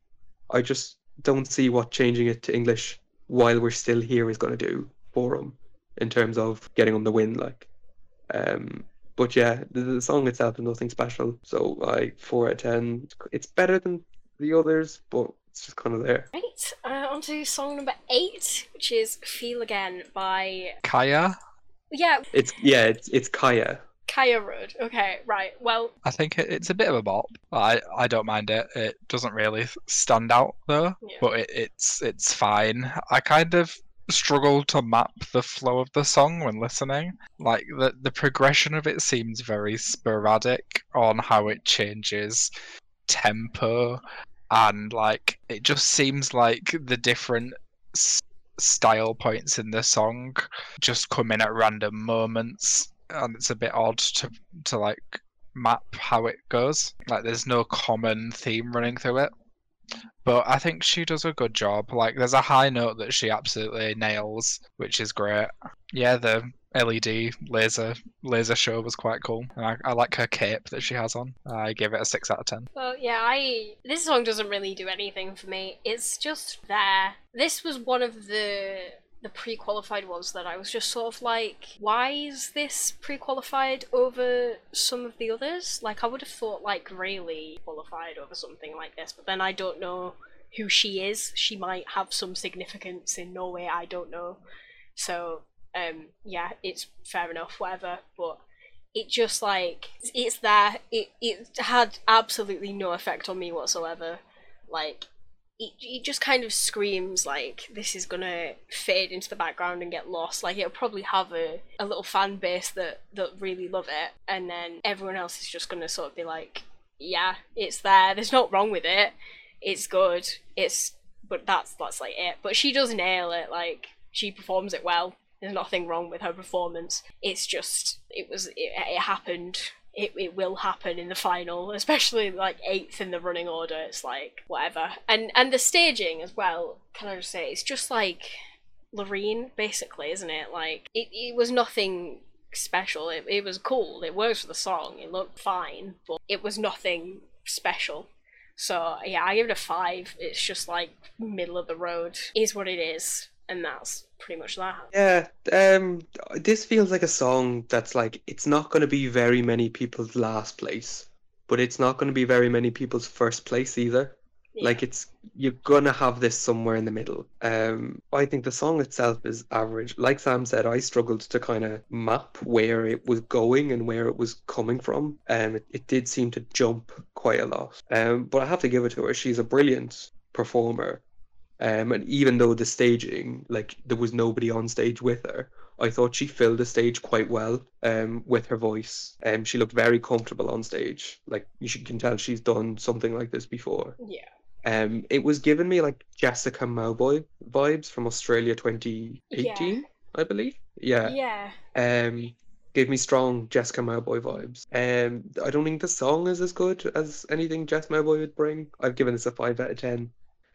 I just don't see what changing it to English while we're still here is going to do for him in terms of getting on the win. Like, um, but yeah, the, the song itself is nothing special. So I four out of ten. It's better than the others, but it's just kind of there. Right, uh, on to song number eight, which is Feel Again by. Kaja, Yeah, It's yeah, it's it's Kaja. Kaja Rode. Okay, right. Well, I think it, it's a bit of a bop. I I don't mind it. It doesn't really stand out though, Yeah. but it, it's it's fine. I kind of struggle to map the flow of the song when listening. Like the the progression of it seems very sporadic on how it changes tempo and like it just seems like the different s- style points in the song just come in at random moments and it's a bit odd to to like map how it goes. Like there's no common theme running through it. But I think she does a good job. Like there's a high note that she absolutely nails, which is great. Yeah, the LED laser laser show was quite cool. And I, I like her cape that she has on. I gave it a six out of ten. well, yeah. I this song doesn't really do anything for me. It's just there. This was one of the the pre-qualified ones that I was just sort of like, why is this pre-qualified over some of the others? Like I would have thought like really qualified over something like this, but then I don't know who she is. She might have some significance in Norway. I don't know. So um, yeah, it's fair enough, whatever. But it just like it's there. It it had absolutely no effect on me whatsoever. Like it, it just kind of screams like this is gonna fade into the background and get lost. Like it'll probably have a, a little fan base that that really love it, and then everyone else is just gonna sort of be like, yeah, it's there. There's not wrong with it. It's good. It's but that's that's like it. But she does nail it. Like she performs it well. There's nothing wrong with her performance. It's just it was it, it happened. It, it will happen in the final, especially like eighth in the running order. It's like whatever, and and the staging as well. Can I just say it's just like Loreen, basically, isn't it? Like it, it was nothing special. It, it was cool. It works for the song. It looked fine, but it was nothing special. So yeah, I give it a five. It's just like middle of the road. Is what it is, and that's pretty much that. Yeah, um, this feels like a song that's like it's not going to be very many people's last place, but it's not going to be very many people's first place either. Yeah. Like it's you're gonna have this somewhere in the middle. Um, I think the song itself is average. Like Sam said, I struggled to kind of map where it was going and where it was coming from. Um, it, it did seem to jump quite a lot. Um, but I have to give it to her. She's a brilliant performer. Um, and even though the staging, like there was nobody on stage with her, I thought she filled the stage quite well um, with her voice. Um, she looked very comfortable on stage. Like you should, can tell she's done something like this before. yeah. Um, it was giving me like Jessica Mauboy vibes from Australia 2018, I believe. Yeah. Yeah. Um, gave me strong Jessica Mauboy vibes. Um, I don't think the song is as good as anything Jess Mauboy would bring. I've given this a five out of ten.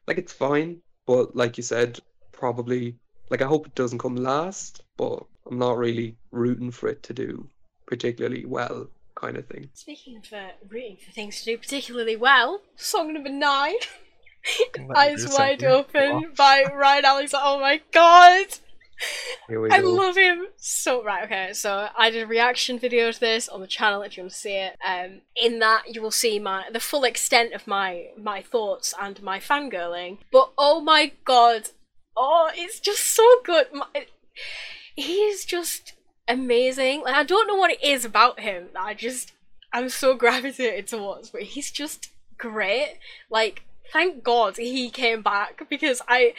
Like it's fine, but like you said, probably like I hope it doesn't come last, but I'm not really rooting for it to do particularly well, kind of thing. Speaking of uh, rooting for things to do particularly well, song number nine, Eyes Wide. Open by Ryan Alex. Oh my god! Here we I go. love him so right. Okay, so I did a reaction video to this on the channel if you want to see it. Um, in that you will see my the full extent of my my thoughts and my fangirling. But oh my god, oh, it's just so good. My, he is just amazing. Like I don't know what it is about him that I just I'm so gravitated towards, but he's just great. Like thank God he came back because I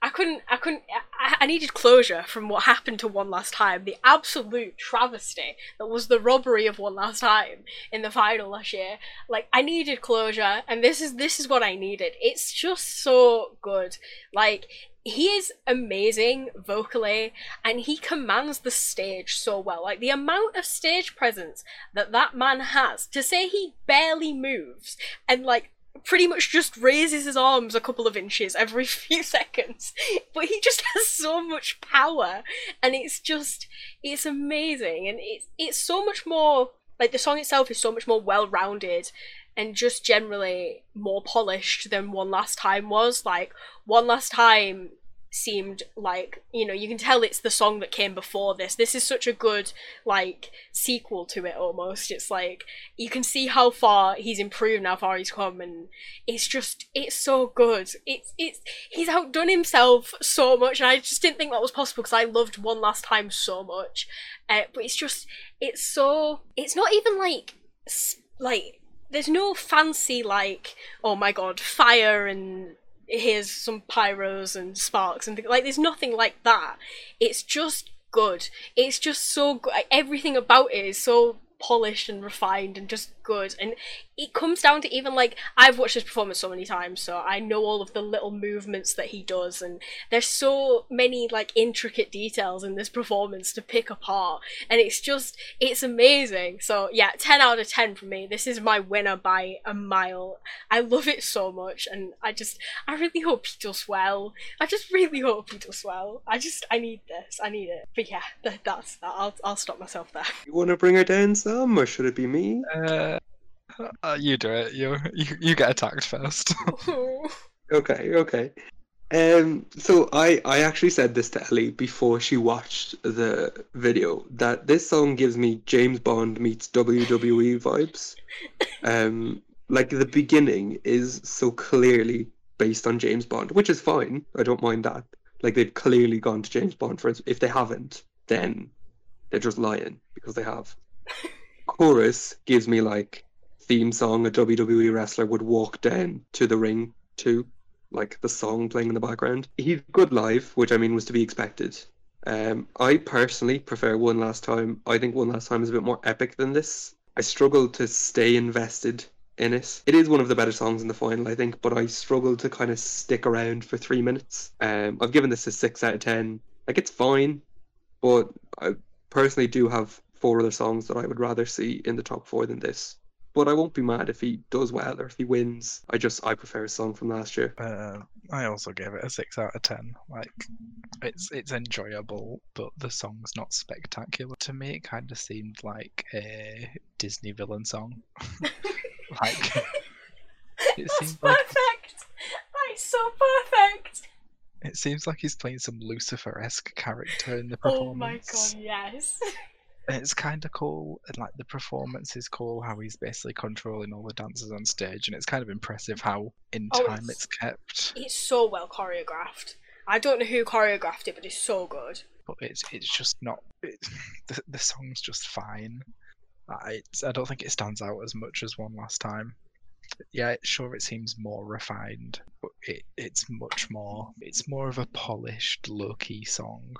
I couldn't I couldn't I, I needed closure from what happened to one last time. The absolute travesty that was the robbery of one last time in the final last year. Like I needed closure and this is this is what I needed. It's just so good. Like he is amazing vocally and he commands the stage so well like the amount of stage presence that that man has to say he barely moves and like pretty much just raises his arms a couple of inches every few seconds. But he just has so much power and it's just it's amazing. And it's it's so much more like the song itself is so much more well-rounded and just generally more polished than one last time was. Like one last time seemed like you know you can tell it's the song that came before this. This is such a good like sequel to it almost. It's like you can see how far he's improved how far he's come and it's just it's so good. It's it's he's outdone himself so much and i just didn't think that was possible because i loved one last time so much. Uh, but it's just it's so it's not even like like there's no fancy like oh my god fire and here's some pyros and sparks and things like there's nothing like that. It's just good. It's just so good everything about it is so polished and refined and just good. And it comes down to even like I've watched his performance so many times so I know all of the little movements that he does and there's so many like intricate details in this performance to pick apart and it's just it's amazing. So yeah 10 out of 10 for me. This is my winner by a mile. I love it so much and I just I really hope he does well. I just really hope he does well. I just I need this. I need it. But yeah that, that's that. I'll, I'll stop myself there. You want to bring her down some, or should it be me? Uh, uh, you do it. You you you get attacked first. Okay, okay. Um, so I I actually said this to Ellie before she watched the video that this song gives me James Bond meets WWE vibes. Um, like the beginning is so clearly based on James Bond, which is fine. I don't mind that. Like they've clearly gone to James Bond for it. If they haven't, then they're just lying because they have. Chorus gives me like theme song a WWE wrestler would walk down to the ring to, like the song playing in the background. He's good live, which I mean was to be expected. Um, I personally prefer One Last Time. I think One Last Time is a bit more epic than this. I struggle to stay invested in it. It is one of the better songs in the final, I think, but I struggle to kind of stick around for three minutes. Um, I've given this a six out of ten. Like it's fine, but I personally do have four other songs that I would rather see in the top four than this. But I won't be mad if he does well or if he wins. I just I prefer his song from last year. Uh, I also gave it a six out of ten. Like, it's it's enjoyable, but the song's not spectacular. To me, it kind of seemed like a Disney villain song. like, it That's seemed like perfect. That is so perfect. it seems like he's playing some Lucifer-esque character in the performance. Oh my god, yes. It's kind of cool, and like the performance is cool. How he's basically controlling all the dancers on stage, and it's kind of impressive how in Oh, time it's- it's kept. It's so well choreographed. I don't know who choreographed it, but it's so good. But it's it's just not. The the song's just fine. I it's, I don't think it stands out as much as one last time. Yeah, it- sure, it seems more refined, but it, it's much more. It's more of a polished, low key song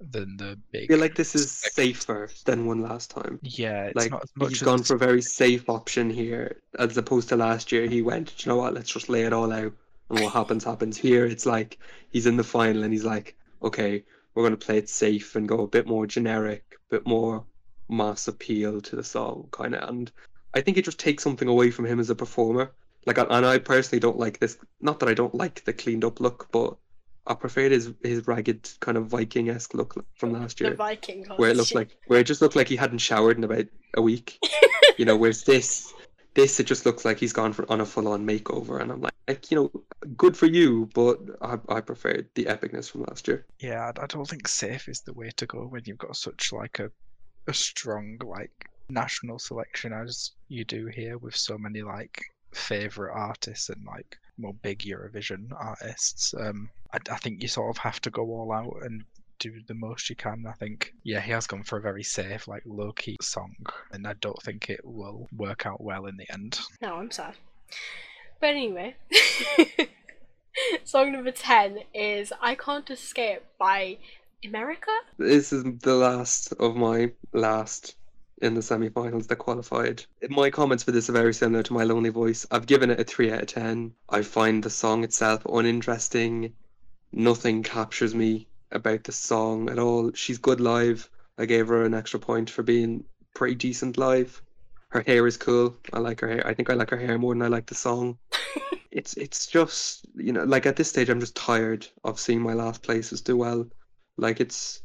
than the I big. feel like this is spec- safer than one last time. Yeah, it's Like not as much he's gone for a very safe option here, as opposed to last year. He went, "Do you know what? Let's just lay it all out, and what happens happens. Here, it's like he's in the final, and he's like, okay, we're gonna play it safe and go a bit more generic, bit more mass appeal to the song, kind of. And I think it just takes something away from him as a performer. Like, and I personally don't like this. Not that I don't like the cleaned up look, but I preferred his his ragged kind of Viking esque look from last year, The year Viking where it looked like where it just looked like he hadn't showered in about a week. you know, whereas this this it just looks like he's gone for on a full on makeover, and I'm like, like you know, good for you, but I I preferred the epicness from last year. Yeah, I I don't think safe is the way to go when you've got such like a a strong like national selection as you do here with so many like favorite artists and like more big Eurovision artists. Um, I, I think you sort of have to go all out and do the most you can. I think yeah, he has gone for a very safe like low key song, and I don't think it will work out well in the end. No, I'm sad. But anyway, song number 10 is I Can't Escape by America? This is the last of my last in the semi-finals that qualified. My comments for this are very similar to my lonely voice. I've given it a three out of ten. I find the song itself uninteresting. Nothing captures me about the song at all. She's good live. I gave her an extra point for being pretty decent live. Her hair is cool. I like her hair. I think I like her hair more than I like the song. it's it's just you know like at this stage I'm just tired of seeing my last places do well. Like it's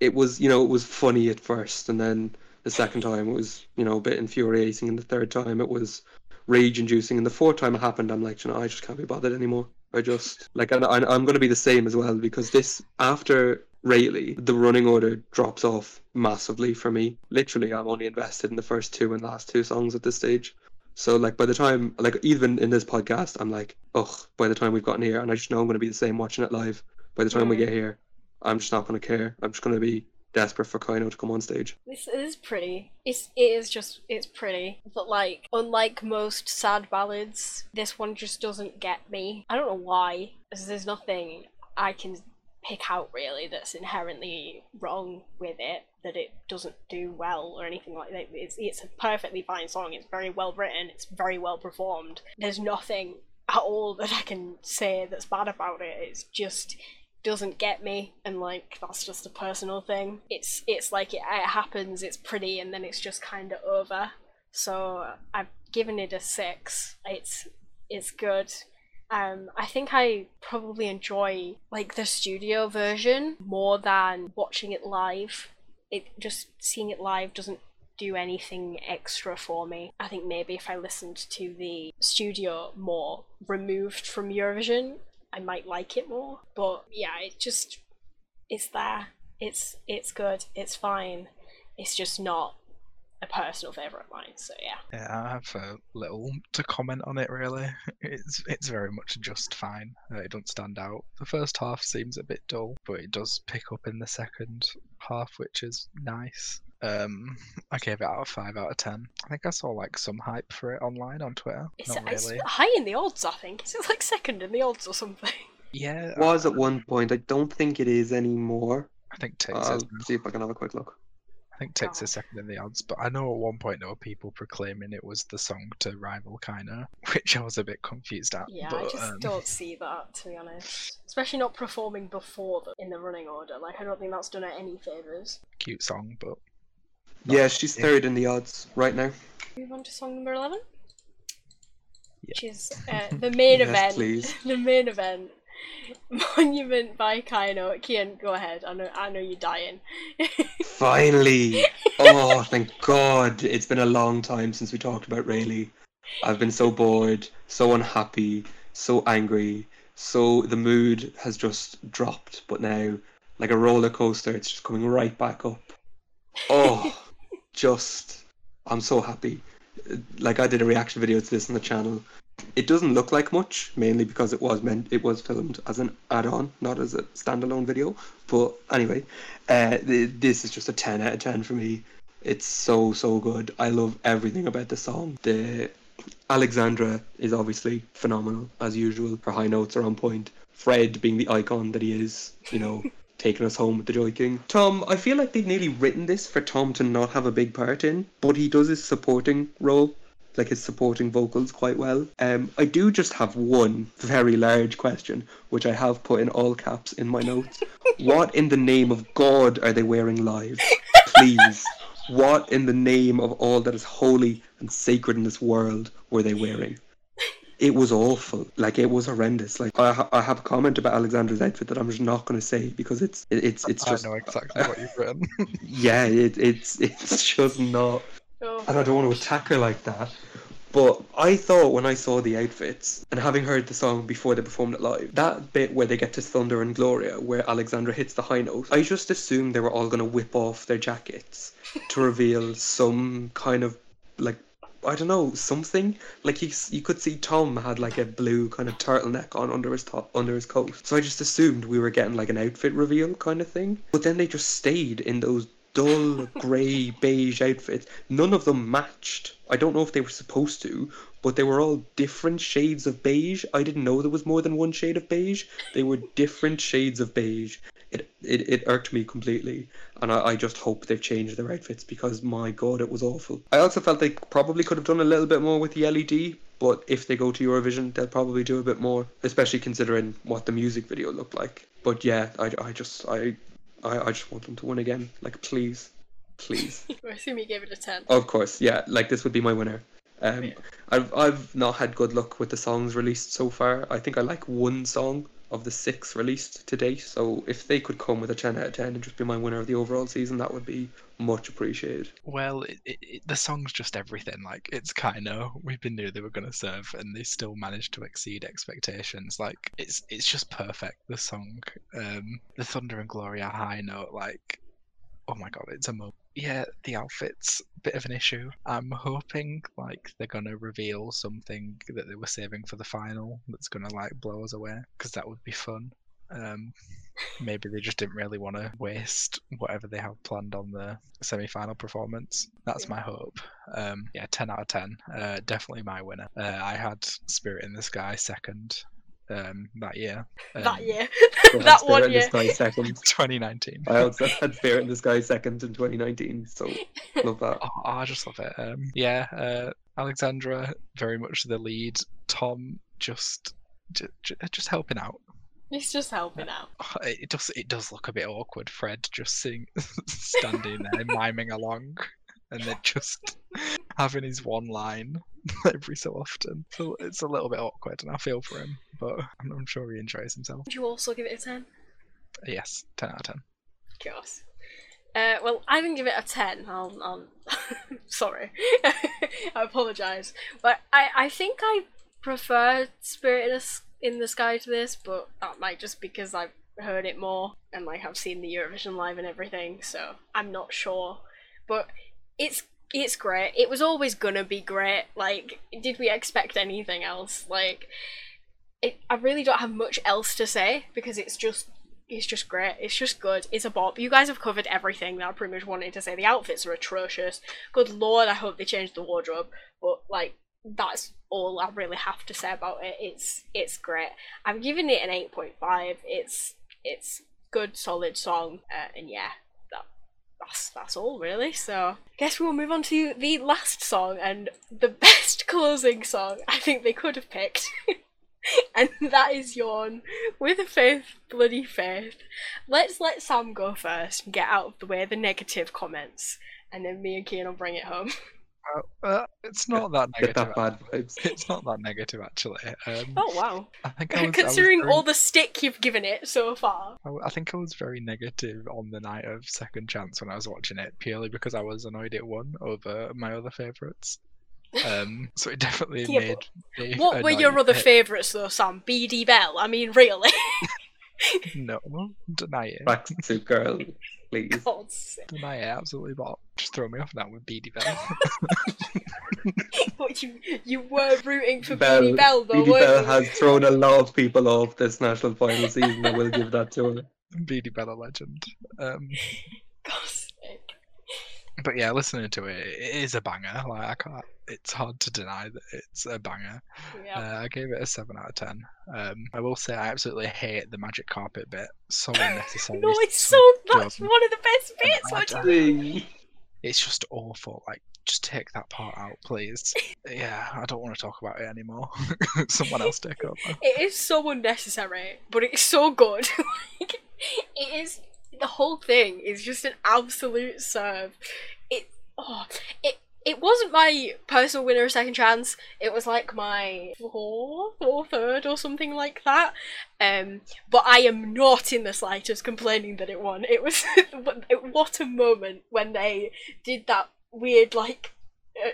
it was you know it was funny at first and then the second time it was you know a bit infuriating and the third time it was rage inducing and the fourth time it happened I'm like you know I just can't be bothered anymore. I just like and I, I'm going to be the same as well because this after Raylee the running order drops off massively for me. Literally I'm only invested in the first two and last two songs at this stage. So like by the time like even in this podcast I'm like ugh by the time we've gotten here and I just know I'm going to be the same watching it live. By the time we Mm. get here I'm just not going to care. I'm just going to be desperate for KEiiNO to come on stage. This is pretty. It's it is just it's pretty, but like unlike most sad ballads, this one just doesn't get me. I don't know why. There's nothing I can pick out really that's inherently wrong with it. That it doesn't do well or anything like that. It's it's a perfectly fine song. It's very well written. It's very well performed. There's nothing at all that I can say that's bad about it. It's just doesn't get me and like that's just a personal thing. It's it's like it, it happens it's pretty and then it's just kind of over. So i've given it a six. It's it's good. Um i think i probably enjoy like the studio version more than watching it live. It just seeing it live doesn't do anything extra for me. I think maybe if I listened to the studio more removed from Eurovision, I might like it more. But yeah, it just it's there. It's it's good. It's fine. It's just not a personal favorite of mine. So yeah. Yeah, I have uh, little to comment on it really. It's it's very much just fine. Uh, it doesn't stand out. The first half seems a bit dull, but it does pick up in the second half, which is nice. Um, I gave it out of five out of ten. I think I saw like some hype for it online on Twitter. It's, Not it's really. high in the odds, I think. It's like second in the odds or something. Yeah, it Was I, at one point. I don't think it is anymore. I think Tix I'll is. see if I can have a quick look. I think Tix Oh. is second in the odds, but I know at one point there were people proclaiming it was the song to rival KEiiNO, which I was a bit confused at. Yeah, but, I just um, don't see that to be honest. Especially not performing before the, in the running order. Like I don't think that's done her any favors. cute song, but Yeah, she's really. third in the odds right now. Move on to song number eleven. Yeah. Which is uh, the main Yes, event. please. The main event. Monument by KEiiNO. Kian, go ahead. I know I know you're dying. Finally! oh, thank God! It's been a long time since we talked about Raylee. I've been so bored, so unhappy, so angry. So the mood has just dropped, but now, like a roller coaster, it's just coming right back up. Oh, just I'm so happy. Like I did a reaction video to this on the channel. It doesn't look like much, mainly because it was meant it was filmed as an add-on, not as a standalone video. But anyway, uh, th- this is just a ten out of ten for me. It's so so good. I love everything about the song. The Alexandra is obviously phenomenal as usual. Her high notes are on point. Fred being the icon that he is, you know, taking us home with the joiking. Tom, I feel like they've nearly written this for Tom to not have a big part in, but he does his supporting role, like his supporting vocals quite well. Um, I do just have one very large question, which I have put in all caps in my notes. what in the name of God are they wearing live? Please. What in the name of all that is holy and sacred in this world were they wearing? It was awful. Like it was horrendous. Like I, ha- I have a comment about Alexandra's outfit that I'm just not going to say because it's it, it's it's just I know exactly what you've written. yeah. It, it's it's just not. Oh. And I don't want to attack her like that. But I thought when I saw the outfits and having heard the song before they performed it live, that bit where they get to Thunder and Gloria, where Alexandra hits the high note, I just assumed they were all going to whip off their jackets to reveal some kind of like I don't know something. Like you, you could see Tom had like a blue kind of turtleneck on under his top under his coat. So I just assumed we were getting like an outfit reveal kind of thing. But then they just stayed in those dull grey beige outfits. None of them matched. I don't know if they were supposed to, but they were all different shades of beige. I didn't know there was more than one shade of beige. They were different shades of beige. It it, it irked me completely, and I, I just hope they've changed their outfits because my god, it was awful. I also felt they probably could have done a little bit more with the LED, but if they go to Eurovision, they'll probably do a bit more, especially considering what the music video looked like. But yeah, I, I just I, I I just want them to win again. Like please, please. I assume you gave it a 10. Of course, yeah. Like this would be my winner. Um, Yeah. I've I've not had good luck with the songs released so far. I think I like one song of the six released to date. So if they could come with a ten out of ten and just be my winner of the overall season, that would be much appreciated. Well, it, it, the song's just everything. Like it's kind of we've been knew they were gonna serve, and they still managed to exceed expectations. Like it's it's just perfect. The song, um, the Thunder and Gloria high note, like oh my god, it's a mo. Yeah, the outfits a bit of an issue. I'm hoping like they're gonna reveal something that they were saving for the final that's gonna like blow us away because that would be fun. Um, maybe they just didn't really want to waste whatever they have planned on the semi-final performance. That's my hope. Um, yeah, ten out of ten. Uh, definitely my winner. Uh, I had Spirit in the Sky second um, that year. that Um, year. So that Spirit one in the year. Sky second. 2019. I also had Spirit in the Sky second in 2019. So love that. Oh, I just love it. Um, yeah, uh, Alexandra very much the lead. Tom just j- j- just helping out. He's just helping out. Oh, It it does it does look a bit awkward. Fred just sitting standing there miming along, and then just having his one line every so often. So it's a little bit awkward, and I feel for him, but I'm, I'm sure he enjoys himself. Would you also give it a 10? Yes, ten out of ten. Chaos. Uh, well, I didn't give it a 10. I'll, I'll... Sorry. I apologise. But I, I think I prefer Spirit in the, in the Sky to this, but that might just because I've heard it more and like I've seen the Eurovision live and everything, so I'm not sure. But it's it's great. It was always gonna be great. Like, did we expect anything else? Like, it, I really don't have much else to say because it's just it's just great. It's just good. It's a bop. You guys have covered everything that I pretty much wanted to say. The outfits are atrocious. Good lord, I hope they change the wardrobe. But like that's all I really have to say about it. It's it's great. I'm giving it an eight point five. It's it's good, solid song, uh, and yeah, that's that's all really. So I guess we'll move on to the last song and the best closing song I think they could have picked. and that is Yawn with faith, bloody faith. Let's let Sam go first and get out of the way the negative comments, and then me and Kian will bring it home. Uh, uh, it's not that Get negative. that bad vibes. It's not that negative actually. Um, Oh wow! I think I was, I was Considering very- all the stick you've given it so far. I, w- I think I was very negative on the night of Second Chance when I was watching it, purely because I was annoyed it won over my other favourites. Um, so it definitely Yeah, made me. What were your annoyed other that- favourites though, Sam? BD Bell. I mean, really? No, deny it. Backsuit girl. Please. God's sake. Deny it, absolutely bot. Just throw me off now with Beady Bell. But you, you were rooting for Bell, Beanie Bell, though, Beanie weren't Bell you? has thrown a lot of people off this national final season. I will give that to her. Beady Bell a legend. Um, God's sake. But yeah, listening to it, it is a banger. Like I can't. It's hard to deny that it's a banger. Yeah. Uh, I gave it a seven out of ten. Um, I will say I absolutely hate the magic carpet bit. So unnecessary. no, it's so. That's dumb. one of the best bits. What do you? It's just awful. Like, just take that part out, please. yeah, I don't want to talk about it anymore. Someone else take over. It is so unnecessary, but it's so good. like, it is. The whole thing is just an absolute serve. It. Oh, it. It wasn't my personal winner of second chance. It was like my fourth or third or something like that. Um, but I am not in the slightest complaining that it won. It was what a moment when they did that weird like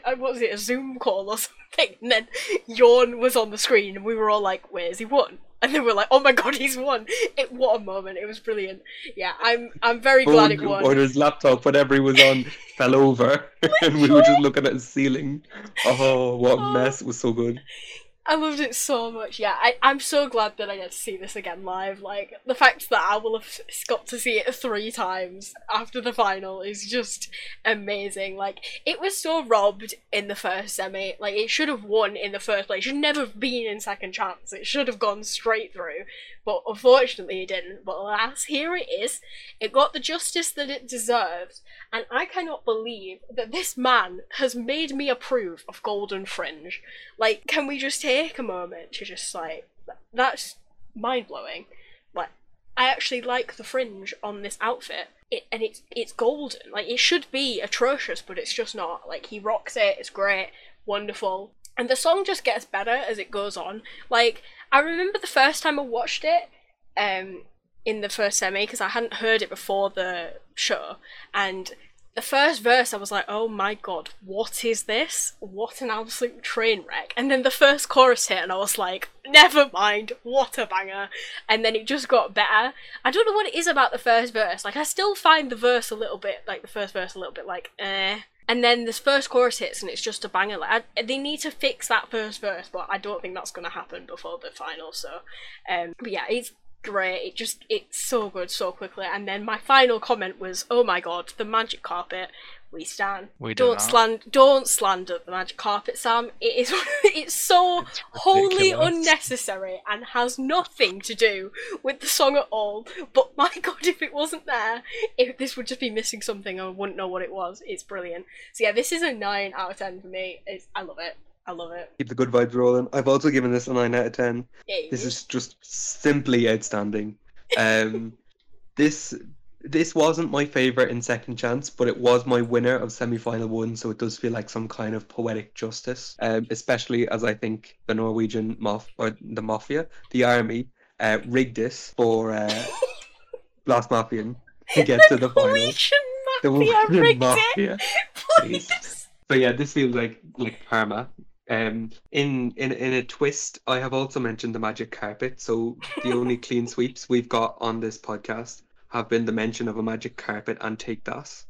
uh, what was it a Zoom call or something, and then Yawn was on the screen, and we were all like, "Where's he won?" And then we're like, "Oh my god, he's won!" It what a moment! It was brilliant. Yeah, I'm I'm very glad it won. Or his laptop, whatever he was on, fell over, and we were just looking at the ceiling. Oh, what a oh. mess! It was so good. I loved it so much. Yeah, I, I'm so glad that I get to see this again live. Like, the fact that I will have got to see it three times after the final is just amazing. Like, it was so robbed in the first semi. Like, it should have won in the first place. It should never have been in second chance. It should have gone straight through. But unfortunately, it didn't. But alas, here it is. It got the justice that it deserved. And I cannot believe that this man has made me approve of Golden Fringe. Like, can we just take a moment to just like that's mind blowing. Like, I actually like the fringe on this outfit. It and it's it's golden. Like it should be atrocious, but it's just not. Like he rocks it. It's great, wonderful, and the song just gets better as it goes on. Like I remember the first time I watched it, um, in the first semi because I hadn't heard it before the show, and the first verse I was like, oh my god, what is this? What an absolute train wreck. And then the first chorus hit and I was like, never mind, what a banger. And then it just got better. I don't know what it is about the first verse. Like I still find the verse a little bit like the first verse a little bit like eh. And then this first chorus hits and it's just a banger. Like I, they need to fix that first verse, but I don't think that's gonna happen before the final. So, um, but yeah, it's great. It just it's so good so quickly. And then my final comment was, "Oh my god, the magic carpet." We stand. We do don't slander. Don't slander the magic carpet, Sam. It is. It's so It's wholly unnecessary and has nothing to do with the song at all. But my god, if it wasn't there, if this would just be missing something, I wouldn't know what it was. It's brilliant. So yeah, this is a nine out of ten for me. It's, I love it. I love it. Keep the good vibes rolling. I've also given this a nine out of ten. Yay. This is just simply outstanding. Um, this this wasn't my favorite in second chance, but it was my winner of semi final one, so it does feel like some kind of poetic justice. Um, especially as I think the Norwegian mof or the mafia, the army, uh, rigged this for uh, Blåsemafian to get to the final. Norwegian The mafia Norwegian rigged it. mafia. Please. Please. So yeah, this feels like like karma. Um, in in in a twist, I have also mentioned the magic carpet. So the only clean sweeps we've got on this podcast have been the mention of a magic carpet and take that,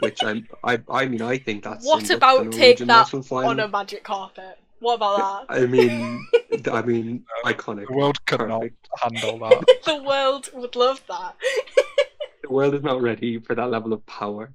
which I'm I I mean I think that's What about the take that final. on a magic carpet? What about that? I mean, I mean, iconic. The world could not handle that. the world would love that. the world is not ready for that level of power.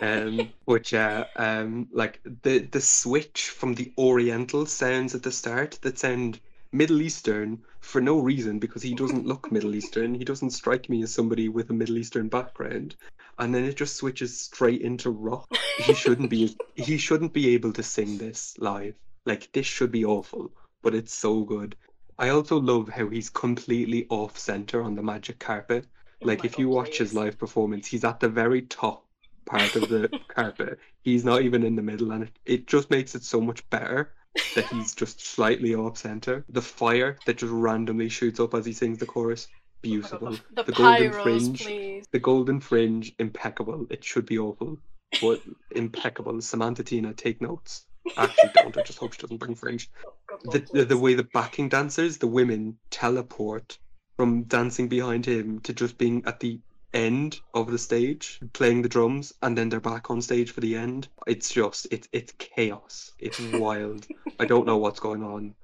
Um, which uh, um, like the the switch from the Oriental sounds at the start that sound Middle Eastern for no reason because he doesn't look Middle Eastern. He doesn't strike me as somebody with a Middle Eastern background. And then it just switches straight into rock. He shouldn't be. He shouldn't be able to sing this live. Like this should be awful, but it's so good. I also love how he's completely off center on the magic carpet. Oh Like my if you God, watch his live performance, he's at the very top part of the carpet. He's not even in the middle, and it, it just makes it so much better that he's just slightly off center. The fire that just randomly shoots up as he sings the chorus, beautiful. Oh the, The golden pyros, fringe. please. The golden fringe, impeccable. It should be awful, but impeccable. Samanta Tina, take notes. Actually, don't. I just hope she doesn't bring fringe. Oh, God, The, the the way the backing dancers, the women, teleport from dancing behind him to just being at the end of the stage playing the drums and then they're back on stage for the end. It's just it's it's chaos. It's wild. I don't know what's going on.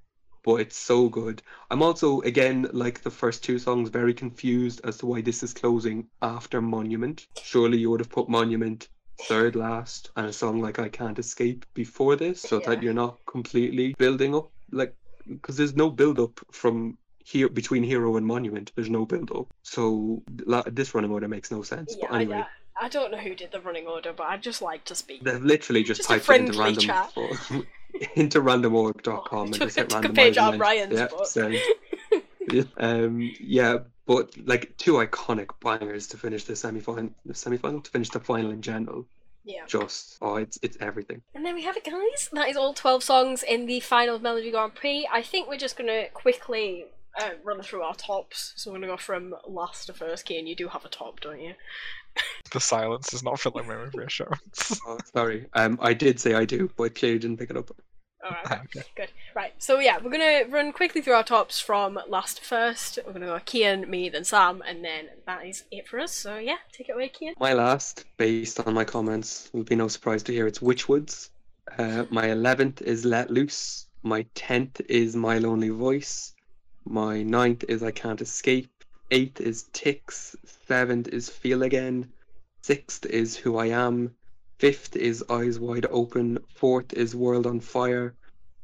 But it's so good. I'm also again like the first two songs very confused as to why this is closing after Monument. Surely you would have put Monument third last and a song like I Can't Escape before this so that you're not completely building up like because there's no build up from here between Hero and Monument. There's no build up. So this running order makes no sense. Yeah, but anyway, I, I don't know who did the running order, but I'd just like to speak. they've literally just, Just typed it into random chat. into randomorg.com and Took- just hit randomize page out Ryan's yeah, book. Yeah, um, yeah, but like two iconic bangers to finish the semi final, the semi final to finish the final in general. Yeah. Just oh, it's it's everything. And there we have it, guys. That is all 12 songs in the final Melodi Grand Prix. I think we're just going to quickly uh, run through our tops. So we're going to go from last to first. Key, and you do have a top, don't you? The silence is not filling me with reassurance. Oh, sorry, um, I did say I do, but clearly didn't pick it up. Alright, Ah, okay. good. Right, so yeah, we're going to run quickly through our tops from last to first. We're going to go Kian, me, then Sam, and then that is it for us. So yeah, take it away, Kian. My last, based on my comments, will be no surprise to hear it's Witch Woods. Uh, my eleventh is Let Loose. My tenth is My Lonely Voice. My ninth is I Can't Escape. Eighth is Tix. Seventh is Feel Again. Sixth is Who I Am. Fifth is Eyes Wide Open. Fourth is World on Fire.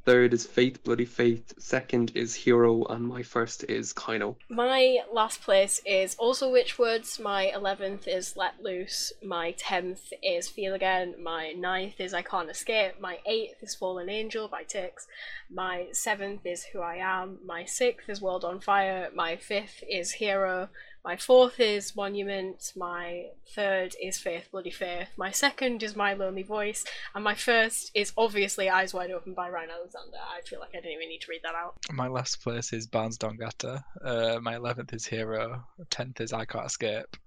Third is Faith Bloody Faith. Second is Hero, and my first is KEiiNO. My last place is also Witch Woods. My 11th is Let Loose. My 10th is Feel Again. My 9th is I Can't Escape. My 8th is Fallen Angel by Tix. My 7th is Who I Am. My 6th is World on Fire. My 5th is Hero. My 4th is Monument. My 3rd is Faith Bloody Faith. My 2nd is My Lonely Voice. And my first is obviously Eyes Wide Open by Ryan Alexander. I feel like I didn't even need to read that out. My last place is Barnes Dongata. Uh, my eleventh is Hero. Tenth is I Can't Escape.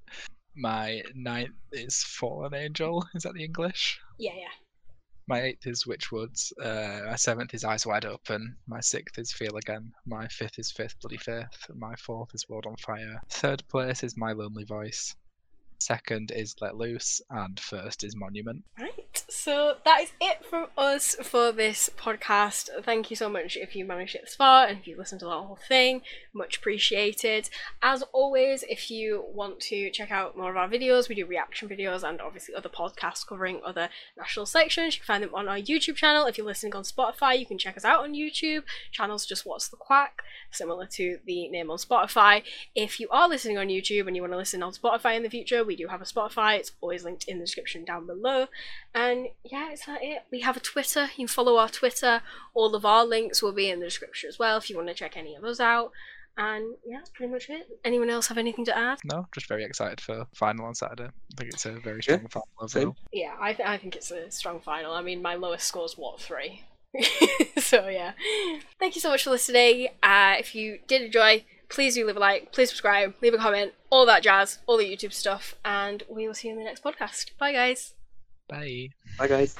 My ninth is Fallen Angel. Is that the English? Yeah, yeah. My eighth is Witch Woods. Uh, my seventh is Eyes Wide Open. My sixth is Feel Again. My fifth is Fifth Bloody Fifth. My fourth is World on Fire. Third place is My Lonely Voice. Second is Let Loose, and first is Monument. So that is it from us for this podcast. Thank you so much if you managed it this far and if you listened to the whole thing. Much appreciated. As always, if you want to check out more of our videos, we do reaction videos and obviously other podcasts covering other national sections. You can find them on our YouTube channel. If you're listening on Spotify, you can check us out on YouTube. Channel's just What's the Quack, similar to the name on Spotify. If you are listening on YouTube and you want to listen on Spotify in the future, we do have a Spotify. It's always linked in the description down below. And yeah, is that it? We have a Twitter. You can follow our Twitter. All of our links will be in the description as well if you want to check any of those out. And yeah, that's pretty much it. Anyone else have anything to add? No, just very excited for final on Saturday. I think it's a very strong final same. overall. Yeah, I, th- I think it's a strong final. I mean, my lowest score's what, three? so yeah. Thank you so much for listening. Uh, if you did enjoy, please do leave a like, please subscribe, leave a comment, all that jazz, all the YouTube stuff, and we will see you in the next podcast. Bye, guys. Bye. Bye, guys.